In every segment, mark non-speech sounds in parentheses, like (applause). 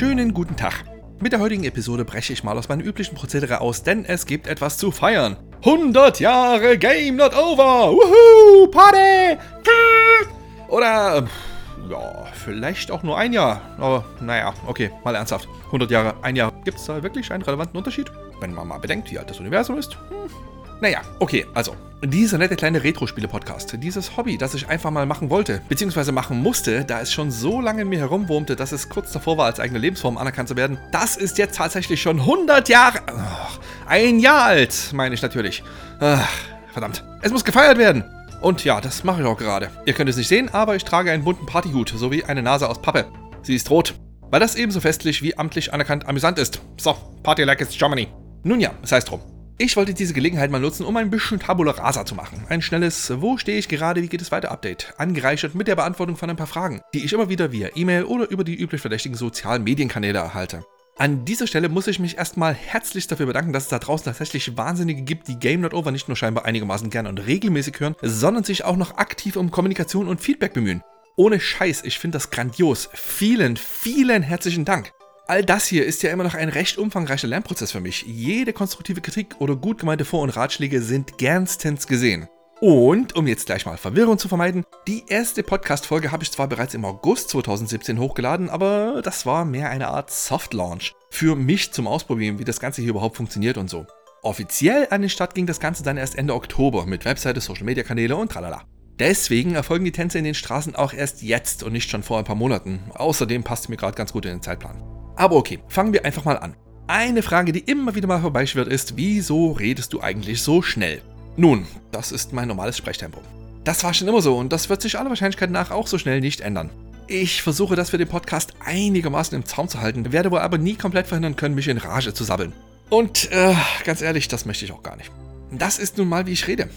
Schönen guten Tag. Mit der heutigen Episode breche ich mal aus meinem üblichen Prozedere aus, denn es gibt etwas zu feiern. 100 Jahre Game Not Over! Woohoo! Party! Oder, ja, vielleicht auch nur ein Jahr. Aber naja, okay, mal ernsthaft. 100 Jahre, ein Jahr. Gibt es da wirklich einen relevanten Unterschied? Wenn man mal bedenkt, wie alt das Universum ist. Hm. Naja, okay, also. Dieser nette kleine Retro-Spiele-Podcast, dieses Hobby, das ich einfach mal machen wollte, beziehungsweise machen musste, da es schon so lange in mir herumwurmte, dass es kurz davor war, als eigene Lebensform anerkannt zu werden, das ist jetzt tatsächlich schon 100 Jahre. Ach, ein Jahr alt, meine ich natürlich. Ach, verdammt. Es muss gefeiert werden. Und ja, das mache ich auch gerade. Ihr könnt es nicht sehen, aber ich trage einen bunten Partyhut sowie eine Nase aus Pappe. Sie ist rot, weil das ebenso festlich wie amtlich anerkannt amüsant ist. So, Party like it's Germany. Nun ja, es drum. Ich wollte diese Gelegenheit mal nutzen, um ein bisschen Tabula Rasa zu machen. Ein schnelles Wo stehe ich gerade, wie geht es weiter Update. Angereichert mit der Beantwortung von ein paar Fragen, die ich immer wieder via E-Mail oder über die üblich verdächtigen sozialen Medienkanäle erhalte. An dieser Stelle muss ich mich erstmal herzlich dafür bedanken, dass es da draußen tatsächlich Wahnsinnige gibt, die Game Not Over nicht nur scheinbar einigermaßen gerne und regelmäßig hören, sondern sich auch noch aktiv um Kommunikation und Feedback bemühen. Ohne Scheiß, ich finde das grandios. Vielen, vielen herzlichen Dank. All das hier ist ja immer noch ein recht umfangreicher Lernprozess für mich. Jede konstruktive Kritik oder gut gemeinte Vor- und Ratschläge sind gernstens gesehen. Und, um jetzt gleich mal Verwirrung zu vermeiden, die erste Podcast-Folge habe ich zwar bereits im August 2017 hochgeladen, aber das war mehr eine Art Soft-Launch. Für mich zum Ausprobieren, wie das Ganze hier überhaupt funktioniert und so. Offiziell an den Start ging das Ganze dann erst Ende Oktober mit Webseite, Social-Media-Kanäle und tralala. Deswegen erfolgen die Tänze in den Straßen auch erst jetzt und nicht schon vor ein paar Monaten. Außerdem passt mir gerade ganz gut in den Zeitplan. Aber okay, fangen wir einfach mal an. Eine Frage, die immer wieder mal vorbeischwirrt, ist, wieso redest du eigentlich so schnell? Nun, das ist mein normales Sprechtempo. Das war schon immer so und das wird sich aller Wahrscheinlichkeit nach auch so schnell nicht ändern. Ich versuche das für den Podcast einigermaßen im Zaum zu halten, werde wohl aber nie komplett verhindern können, mich in Rage zu sabbeln. Und äh, ganz ehrlich, das möchte ich auch gar nicht. Das ist nun mal, wie ich rede.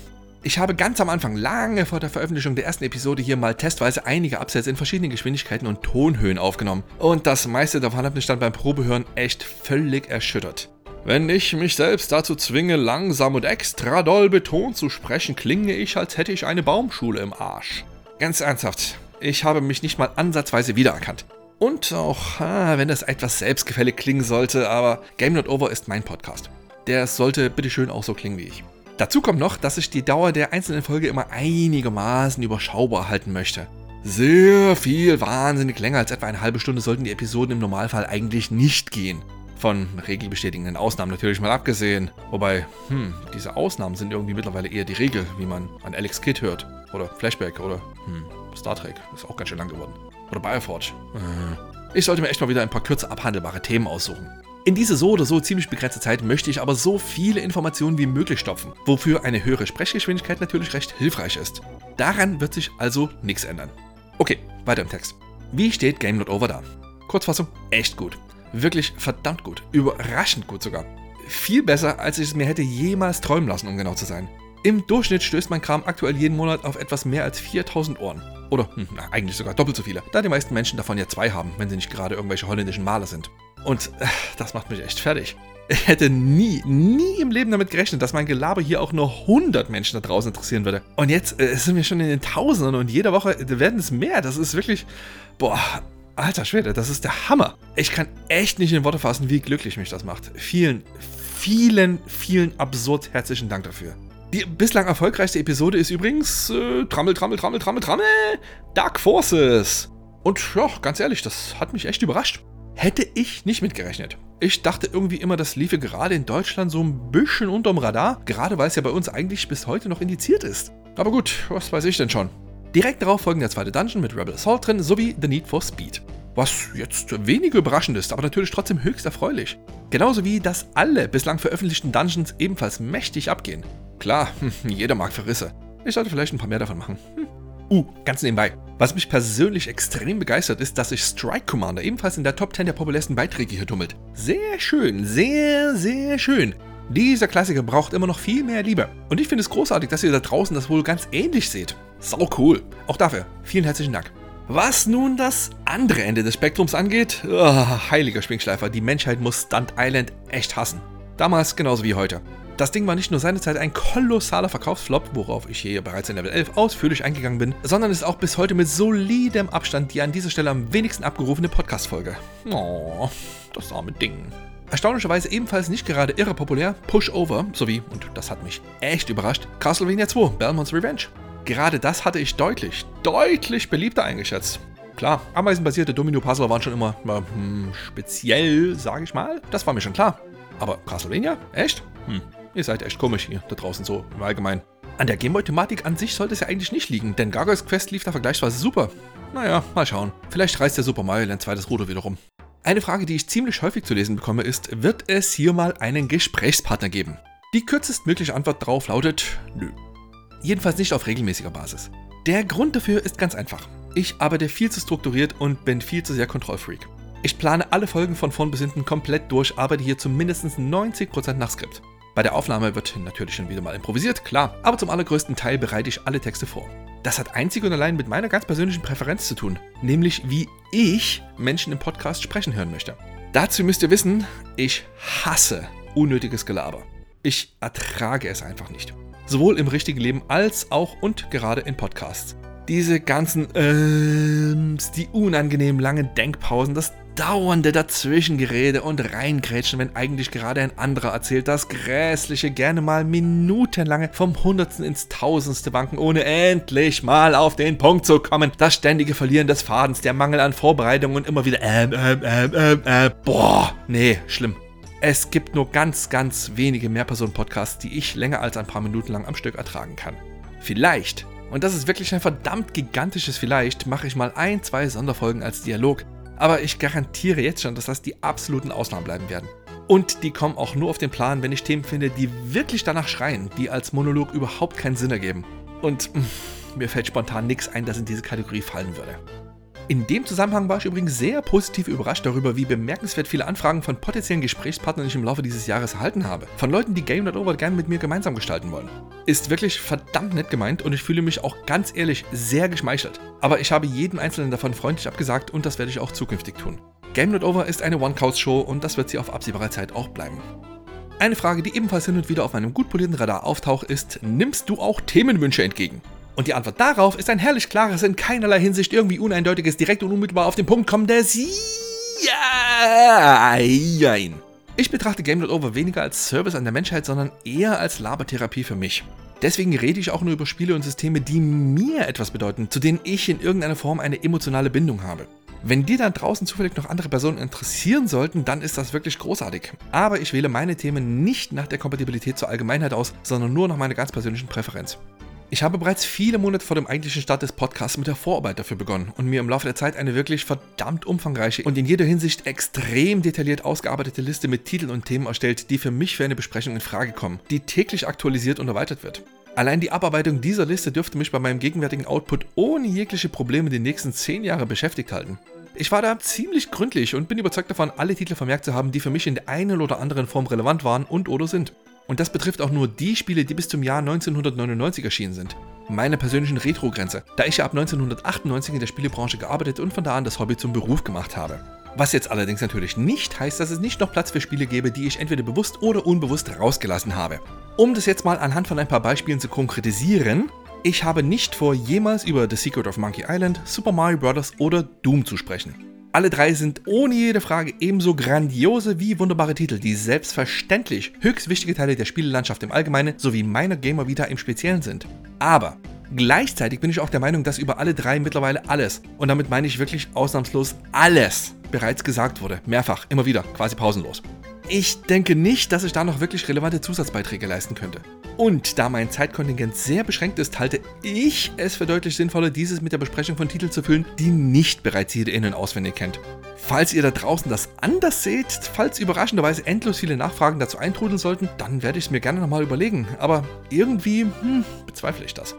Ich habe ganz am Anfang, lange vor der Veröffentlichung der ersten Episode hier mal testweise einige Absätze in verschiedenen Geschwindigkeiten und Tonhöhen aufgenommen. Und das meiste davon hat mich dann beim Probehören echt völlig erschüttert. Wenn ich mich selbst dazu zwinge, langsam und extra doll betont zu sprechen, klinge ich, als hätte ich eine Baumschule im Arsch. Ganz ernsthaft, ich habe mich nicht mal ansatzweise wiedererkannt. Und auch, wenn das etwas selbstgefällig klingen sollte, aber Game Not Over ist mein Podcast. Der sollte bitteschön auch so klingen wie ich. Dazu kommt noch, dass ich die Dauer der einzelnen Folge immer einigermaßen überschaubar halten möchte. Sehr viel wahnsinnig länger als etwa eine halbe Stunde sollten die Episoden im Normalfall eigentlich nicht gehen. Von regelbestätigenden Ausnahmen natürlich mal abgesehen. Wobei, hm, diese Ausnahmen sind irgendwie mittlerweile eher die Regel, wie man an Alex Kidd hört. Oder Flashback oder hm, Star Trek. Ist auch ganz schön lang geworden. Oder Bioforge. Äh. Ich sollte mir echt mal wieder ein paar kürzer abhandelbare Themen aussuchen. In diese so oder so ziemlich begrenzte Zeit möchte ich aber so viele Informationen wie möglich stopfen, wofür eine höhere Sprechgeschwindigkeit natürlich recht hilfreich ist. Daran wird sich also nichts ändern. Okay, weiter im Text. Wie steht Game Not Over da? Kurzfassung, echt gut. Wirklich verdammt gut. Überraschend gut sogar. Viel besser, als ich es mir hätte jemals träumen lassen, um genau zu sein. Im Durchschnitt stößt mein Kram aktuell jeden Monat auf etwas mehr als 4000 Ohren. Oder hm, eigentlich sogar doppelt so viele, da die meisten Menschen davon ja zwei haben, wenn sie nicht gerade irgendwelche holländischen Maler sind. Und äh, das macht mich echt fertig. Ich hätte nie, nie im Leben damit gerechnet, dass mein Gelaber hier auch nur 100 Menschen da draußen interessieren würde. Und jetzt äh, sind wir schon in den Tausenden und jede Woche werden es mehr. Das ist wirklich, boah, alter Schwede, das ist der Hammer. Ich kann echt nicht in Worte fassen, wie glücklich mich das macht. Vielen, vielen, vielen absurd herzlichen Dank dafür. Die bislang erfolgreichste Episode ist übrigens äh, Trammel, Trammel, Trammel, Trammel, Trammel, Dark Forces. Und ja, ganz ehrlich, das hat mich echt überrascht. Hätte ich nicht mitgerechnet. Ich dachte irgendwie immer, das liefe gerade in Deutschland so ein bisschen unterm Radar, gerade weil es ja bei uns eigentlich bis heute noch indiziert ist. Aber gut, was weiß ich denn schon. Direkt darauf folgen der zweite Dungeon mit Rebel Assault drin sowie The Need for Speed. Was jetzt wenig überraschend ist, aber natürlich trotzdem höchst erfreulich. Genauso wie, dass alle bislang veröffentlichten Dungeons ebenfalls mächtig abgehen. Klar, (laughs) jeder mag Verrisse. Ich sollte vielleicht ein paar mehr davon machen. Hm. Uh, ganz nebenbei. Was mich persönlich extrem begeistert ist, dass sich Strike Commander ebenfalls in der Top 10 der populärsten Beiträge hier tummelt. Sehr schön, sehr, sehr schön. Dieser Klassiker braucht immer noch viel mehr Liebe. Und ich finde es großartig, dass ihr da draußen das wohl ganz ähnlich seht. Sau cool. Auch dafür vielen herzlichen Dank. Was nun das andere Ende des Spektrums angeht, oh, heiliger Schwingschleifer, die Menschheit muss Stunt Island echt hassen. Damals genauso wie heute. Das Ding war nicht nur seinerzeit ein kolossaler Verkaufsflop, worauf ich hier bereits in Level 11 ausführlich eingegangen bin, sondern ist auch bis heute mit solidem Abstand die an dieser Stelle am wenigsten abgerufene Podcast-Folge. Oh, das arme Ding. Erstaunlicherweise ebenfalls nicht gerade irre populär, Pushover sowie, und das hat mich echt überrascht, Castlevania 2, Belmont's Revenge. Gerade das hatte ich deutlich, deutlich beliebter eingeschätzt. Klar, ameisenbasierte Domino-Puzzler waren schon immer äh, speziell, sage ich mal. Das war mir schon klar. Aber Castlevania? Echt? Hm, ihr seid echt komisch hier da draußen so im Allgemeinen. An der Gameboy-Thematik an sich sollte es ja eigentlich nicht liegen, denn Gargoyles Quest lief da vergleichsweise super. Naja, mal schauen. Vielleicht reißt der Super Mario ein zweites Ruder wieder rum. Eine Frage, die ich ziemlich häufig zu lesen bekomme, ist, wird es hier mal einen Gesprächspartner geben? Die kürzestmögliche Antwort darauf lautet, nö. Jedenfalls nicht auf regelmäßiger Basis. Der Grund dafür ist ganz einfach. Ich arbeite viel zu strukturiert und bin viel zu sehr Kontrollfreak. Ich plane alle Folgen von vorn bis hinten komplett durch, arbeite hier zu mindestens 90% nach Skript. Bei der Aufnahme wird natürlich schon wieder mal improvisiert, klar, aber zum allergrößten Teil bereite ich alle Texte vor. Das hat einzig und allein mit meiner ganz persönlichen Präferenz zu tun, nämlich wie ich Menschen im Podcast sprechen hören möchte. Dazu müsst ihr wissen, ich hasse unnötiges Gelaber. Ich ertrage es einfach nicht. Sowohl im richtigen Leben als auch und gerade in Podcasts diese ganzen Ähms, die unangenehm langen Denkpausen, das dauernde Dazwischengerede und Reingrätschen, wenn eigentlich gerade ein anderer erzählt, das grässliche, gerne mal minutenlange vom Hundertsten ins Tausendste wanken, ohne endlich mal auf den Punkt zu kommen, das ständige Verlieren des Fadens, der Mangel an Vorbereitung und immer wieder ähm, ähm, ähm, ähm, äh, boah, nee, schlimm. Es gibt nur ganz, ganz wenige Mehrpersonen-Podcasts, die ich länger als ein paar Minuten lang am Stück ertragen kann. Vielleicht und das ist wirklich ein verdammt gigantisches Vielleicht, mache ich mal ein, zwei Sonderfolgen als Dialog. Aber ich garantiere jetzt schon, dass das die absoluten Ausnahmen bleiben werden. Und die kommen auch nur auf den Plan, wenn ich Themen finde, die wirklich danach schreien, die als Monolog überhaupt keinen Sinn ergeben. Und mh, mir fällt spontan nichts ein, das in diese Kategorie fallen würde. In dem Zusammenhang war ich übrigens sehr positiv überrascht darüber, wie bemerkenswert viele Anfragen von potenziellen Gesprächspartnern ich im Laufe dieses Jahres erhalten habe. Von Leuten, die Game.over gerne mit mir gemeinsam gestalten wollen. Ist wirklich verdammt nett gemeint und ich fühle mich auch ganz ehrlich sehr geschmeichelt. Aber ich habe jeden einzelnen davon freundlich abgesagt und das werde ich auch zukünftig tun. Game.over ist eine One-Couch-Show und das wird sie auf absehbare Zeit auch bleiben. Eine Frage, die ebenfalls hin und wieder auf meinem gut polierten Radar auftaucht, ist: Nimmst du auch Themenwünsche entgegen? Und die Antwort darauf ist ein herrlich klares, in keinerlei Hinsicht irgendwie uneindeutiges, direkt und unmittelbar auf den Punkt kommendes Jein. Ich betrachte Game Over weniger als Service an der Menschheit, sondern eher als Labertherapie für mich. Deswegen rede ich auch nur über Spiele und Systeme, die mir etwas bedeuten, zu denen ich in irgendeiner Form eine emotionale Bindung habe. Wenn dir dann draußen zufällig noch andere Personen interessieren sollten, dann ist das wirklich großartig. Aber ich wähle meine Themen nicht nach der Kompatibilität zur Allgemeinheit aus, sondern nur nach meiner ganz persönlichen Präferenz. Ich habe bereits viele Monate vor dem eigentlichen Start des Podcasts mit der Vorarbeit dafür begonnen und mir im Laufe der Zeit eine wirklich verdammt umfangreiche und in jeder Hinsicht extrem detailliert ausgearbeitete Liste mit Titeln und Themen erstellt, die für mich für eine Besprechung in Frage kommen, die täglich aktualisiert und erweitert wird. Allein die Abarbeitung dieser Liste dürfte mich bei meinem gegenwärtigen Output ohne jegliche Probleme die nächsten 10 Jahre beschäftigt halten. Ich war da ziemlich gründlich und bin überzeugt davon, alle Titel vermerkt zu haben, die für mich in der einen oder anderen Form relevant waren und oder sind. Und das betrifft auch nur die Spiele, die bis zum Jahr 1999 erschienen sind. Meine persönlichen Retro-Grenze, da ich ja ab 1998 in der Spielebranche gearbeitet und von da an das Hobby zum Beruf gemacht habe. Was jetzt allerdings natürlich nicht heißt, dass es nicht noch Platz für Spiele gäbe, die ich entweder bewusst oder unbewusst rausgelassen habe. Um das jetzt mal anhand von ein paar Beispielen zu konkretisieren, ich habe nicht vor, jemals über The Secret of Monkey Island, Super Mario Bros. oder Doom zu sprechen. Alle drei sind ohne jede Frage ebenso grandiose wie wunderbare Titel, die selbstverständlich höchst wichtige Teile der Spielelandschaft im Allgemeinen sowie meiner Gamer Vita im Speziellen sind. Aber gleichzeitig bin ich auch der Meinung, dass über alle drei mittlerweile alles, und damit meine ich wirklich ausnahmslos alles, bereits gesagt wurde. Mehrfach, immer wieder, quasi pausenlos. Ich denke nicht, dass ich da noch wirklich relevante Zusatzbeiträge leisten könnte. Und da mein Zeitkontingent sehr beschränkt ist, halte ich es für deutlich sinnvoller, dieses mit der Besprechung von Titeln zu füllen, die nicht bereits jede in- und auswendig kennt. Falls ihr da draußen das anders seht, falls überraschenderweise endlos viele Nachfragen dazu eintrudeln sollten, dann werde ich es mir gerne nochmal überlegen. Aber irgendwie hm, bezweifle ich das.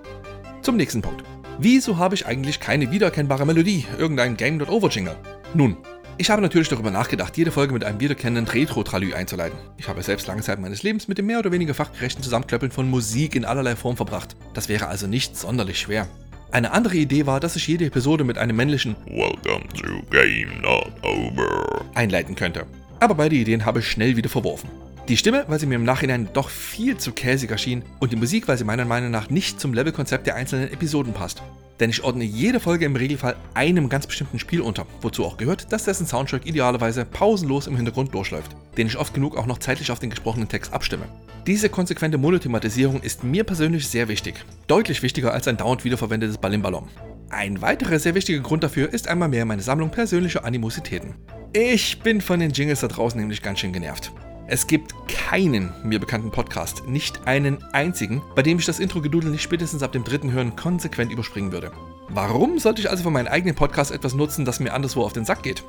Zum nächsten Punkt. Wieso habe ich eigentlich keine wiedererkennbare Melodie, irgendein Game.over-Jingle? Nun, ich habe natürlich darüber nachgedacht, jede Folge mit einem wiederkennenden Retro-Tralü einzuleiten. Ich habe selbst lange Zeit meines Lebens mit dem mehr oder weniger fachgerechten Zusammenklöppeln von Musik in allerlei Form verbracht. Das wäre also nicht sonderlich schwer. Eine andere Idee war, dass ich jede Episode mit einem männlichen Welcome to Game Not Over einleiten könnte. Aber beide Ideen habe ich schnell wieder verworfen. Die Stimme, weil sie mir im Nachhinein doch viel zu käsig erschien und die Musik, weil sie meiner Meinung nach nicht zum Levelkonzept der einzelnen Episoden passt. Denn ich ordne jede Folge im Regelfall einem ganz bestimmten Spiel unter, wozu auch gehört, dass dessen Soundtrack idealerweise pausenlos im Hintergrund durchläuft, den ich oft genug auch noch zeitlich auf den gesprochenen Text abstimme. Diese konsequente Monothematisierung ist mir persönlich sehr wichtig, deutlich wichtiger als ein dauernd wiederverwendetes Ballimballon. Ein weiterer sehr wichtiger Grund dafür ist einmal mehr meine Sammlung persönlicher Animositäten. Ich bin von den Jingles da draußen nämlich ganz schön genervt. Es gibt keinen mir bekannten Podcast, nicht einen einzigen, bei dem ich das Intro-Gedudel nicht spätestens ab dem dritten Hören konsequent überspringen würde. Warum sollte ich also für meinen eigenen Podcast etwas nutzen, das mir anderswo auf den Sack geht?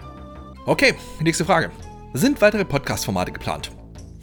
Okay, nächste Frage. Sind weitere Podcast-Formate geplant?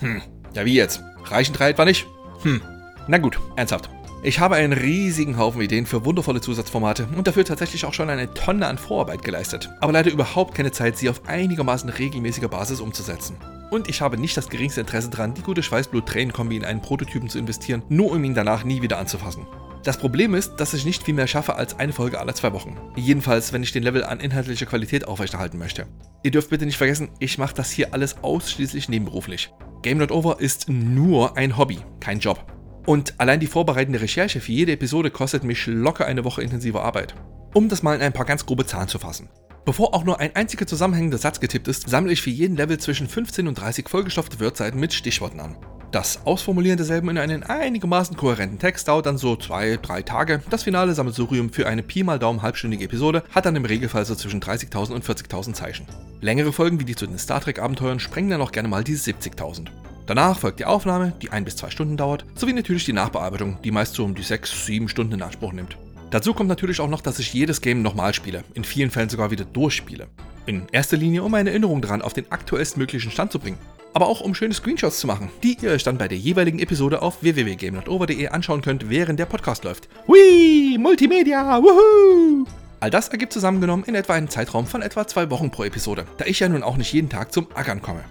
Hm, ja wie jetzt? Reichen drei etwa nicht? Hm, na gut, ernsthaft. Ich habe einen riesigen Haufen Ideen für wundervolle Zusatzformate und dafür tatsächlich auch schon eine Tonne an Vorarbeit geleistet, aber leider überhaupt keine Zeit, sie auf einigermaßen regelmäßiger Basis umzusetzen. Und ich habe nicht das geringste Interesse daran, die gute Schweißblut-Tränen-Kombi in einen Prototypen zu investieren, nur um ihn danach nie wieder anzufassen. Das Problem ist, dass ich nicht viel mehr schaffe als eine Folge alle zwei Wochen. Jedenfalls, wenn ich den Level an inhaltlicher Qualität aufrechterhalten möchte. Ihr dürft bitte nicht vergessen, ich mache das hier alles ausschließlich nebenberuflich. Game Not Over ist nur ein Hobby, kein Job. Und allein die vorbereitende Recherche für jede Episode kostet mich locker eine Woche intensiver Arbeit. Um das mal in ein paar ganz grobe Zahlen zu fassen. Bevor auch nur ein einziger zusammenhängender Satz getippt ist, sammle ich für jeden Level zwischen 15 und 30 vollgestopfte Wordseiten mit Stichworten an. Das Ausformulieren derselben in einen einigermaßen kohärenten Text dauert dann so 2-3 Tage. Das finale Sammelsurium für eine Pi mal Daumen halbstündige Episode hat dann im Regelfall so zwischen 30.000 und 40.000 Zeichen. Längere Folgen wie die zu den Star Trek Abenteuern sprengen dann auch gerne mal die 70.000. Danach folgt die Aufnahme, die 1 bis 2 Stunden dauert, sowie natürlich die Nachbearbeitung, die meist so um die 6-7 Stunden in Anspruch nimmt. Dazu kommt natürlich auch noch, dass ich jedes Game nochmal spiele, in vielen Fällen sogar wieder durchspiele. In erster Linie, um eine Erinnerung daran auf den aktuellst möglichen Stand zu bringen. Aber auch um schöne Screenshots zu machen, die ihr euch dann bei der jeweiligen Episode auf www.game.over.de anschauen könnt, während der Podcast läuft. Hui, Multimedia, wuhu! All das ergibt zusammengenommen in etwa einen Zeitraum von etwa zwei Wochen pro Episode, da ich ja nun auch nicht jeden Tag zum Ackern komme.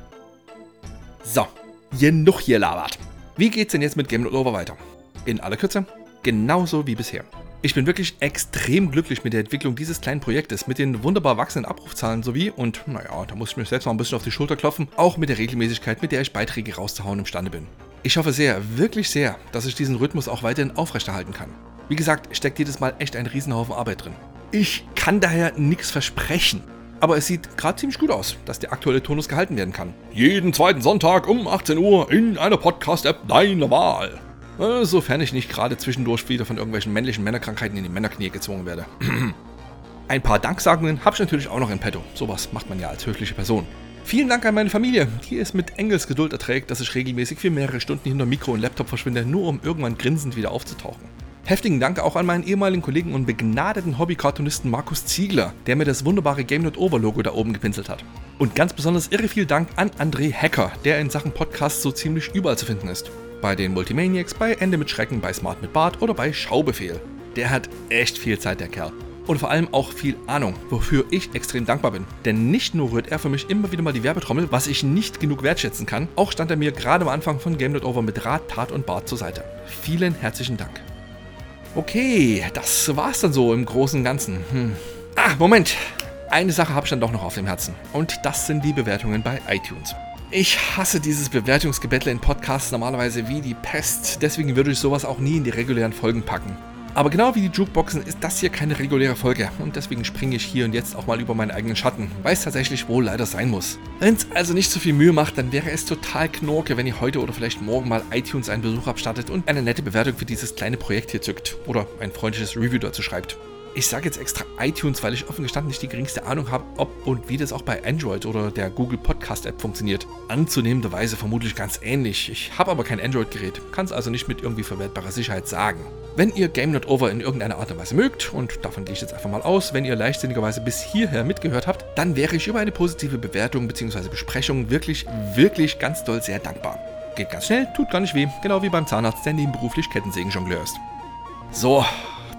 So, genug hier labert. Wie geht's denn jetzt mit Game Over weiter? In aller Kürze, genauso wie bisher. Ich bin wirklich extrem glücklich mit der Entwicklung dieses kleinen Projektes, mit den wunderbar wachsenden Abrufzahlen sowie, und naja, da muss ich mir selbst mal ein bisschen auf die Schulter klopfen, auch mit der Regelmäßigkeit, mit der ich Beiträge rauszuhauen imstande bin. Ich hoffe sehr, wirklich sehr, dass ich diesen Rhythmus auch weiterhin aufrechterhalten kann. Wie gesagt, steckt jedes Mal echt ein Riesenhaufen Arbeit drin. Ich kann daher nichts versprechen. Aber es sieht gerade ziemlich gut aus, dass der aktuelle Tonus gehalten werden kann. Jeden zweiten Sonntag um 18 Uhr in einer Podcast-App deiner Wahl. Äh, sofern ich nicht gerade zwischendurch wieder von irgendwelchen männlichen Männerkrankheiten in die Männerknie gezwungen werde. (clears throat) Ein paar Danksagungen habe ich natürlich auch noch in petto. Sowas macht man ja als höfliche Person. Vielen Dank an meine Familie, die es mit Engelsgeduld erträgt, dass ich regelmäßig für mehrere Stunden hinter Mikro und Laptop verschwinde, nur um irgendwann grinsend wieder aufzutauchen. Heftigen Dank auch an meinen ehemaligen Kollegen und begnadeten Hobby-Cartoonisten Markus Ziegler, der mir das wunderbare Game Not Over Logo da oben gepinselt hat. Und ganz besonders irre viel Dank an André Hacker, der in Sachen Podcasts so ziemlich überall zu finden ist. Bei den Multimaniacs, bei Ende mit Schrecken, bei Smart mit Bart oder bei Schaubefehl. Der hat echt viel Zeit, der Kerl. Und vor allem auch viel Ahnung, wofür ich extrem dankbar bin. Denn nicht nur rührt er für mich immer wieder mal die Werbetrommel, was ich nicht genug wertschätzen kann, auch stand er mir gerade am Anfang von Game Not Over mit Rat, Tat und Bart zur Seite. Vielen herzlichen Dank. Okay, das war's dann so im Großen und Ganzen. Hm. Ah, Moment. Eine Sache habe ich dann doch noch auf dem Herzen. Und das sind die Bewertungen bei iTunes. Ich hasse dieses Bewertungsgebettle in Podcasts normalerweise wie die Pest, deswegen würde ich sowas auch nie in die regulären Folgen packen. Aber genau wie die Jukeboxen ist das hier keine reguläre Folge und deswegen springe ich hier und jetzt auch mal über meinen eigenen Schatten, weil es tatsächlich wohl leider sein muss. Wenn es also nicht so viel Mühe macht, dann wäre es total knorke, wenn ihr heute oder vielleicht morgen mal iTunes einen Besuch abstattet und eine nette Bewertung für dieses kleine Projekt hier zückt oder ein freundliches Review dazu schreibt. Ich sage jetzt extra iTunes, weil ich offen gestanden nicht die geringste Ahnung habe, ob und wie das auch bei Android oder der Google Podcast App funktioniert. Anzunehmenderweise vermutlich ganz ähnlich. Ich habe aber kein Android-Gerät, kann es also nicht mit irgendwie verwertbarer Sicherheit sagen. Wenn ihr Game Not Over in irgendeiner Art und Weise mögt, und davon gehe ich jetzt einfach mal aus, wenn ihr leichtsinnigerweise bis hierher mitgehört habt, dann wäre ich über eine positive Bewertung bzw. Besprechung wirklich, wirklich ganz doll sehr dankbar. Geht ganz schnell, tut gar nicht weh, genau wie beim Zahnarzt, der nebenberuflich Kettensägenjongleur ist. So,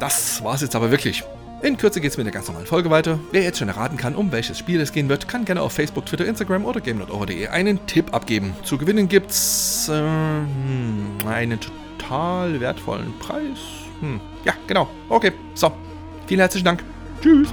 das war's jetzt aber wirklich. In Kürze geht's mit der ganz normalen Folge weiter. Wer jetzt schon erraten kann, um welches Spiel es gehen wird, kann gerne auf Facebook, Twitter, Instagram oder game.over.de einen Tipp abgeben. Zu gewinnen gibt's äh, hm, einen total wertvollen Preis. Hm. Ja, genau. Okay, so. Vielen herzlichen Dank. Tschüss.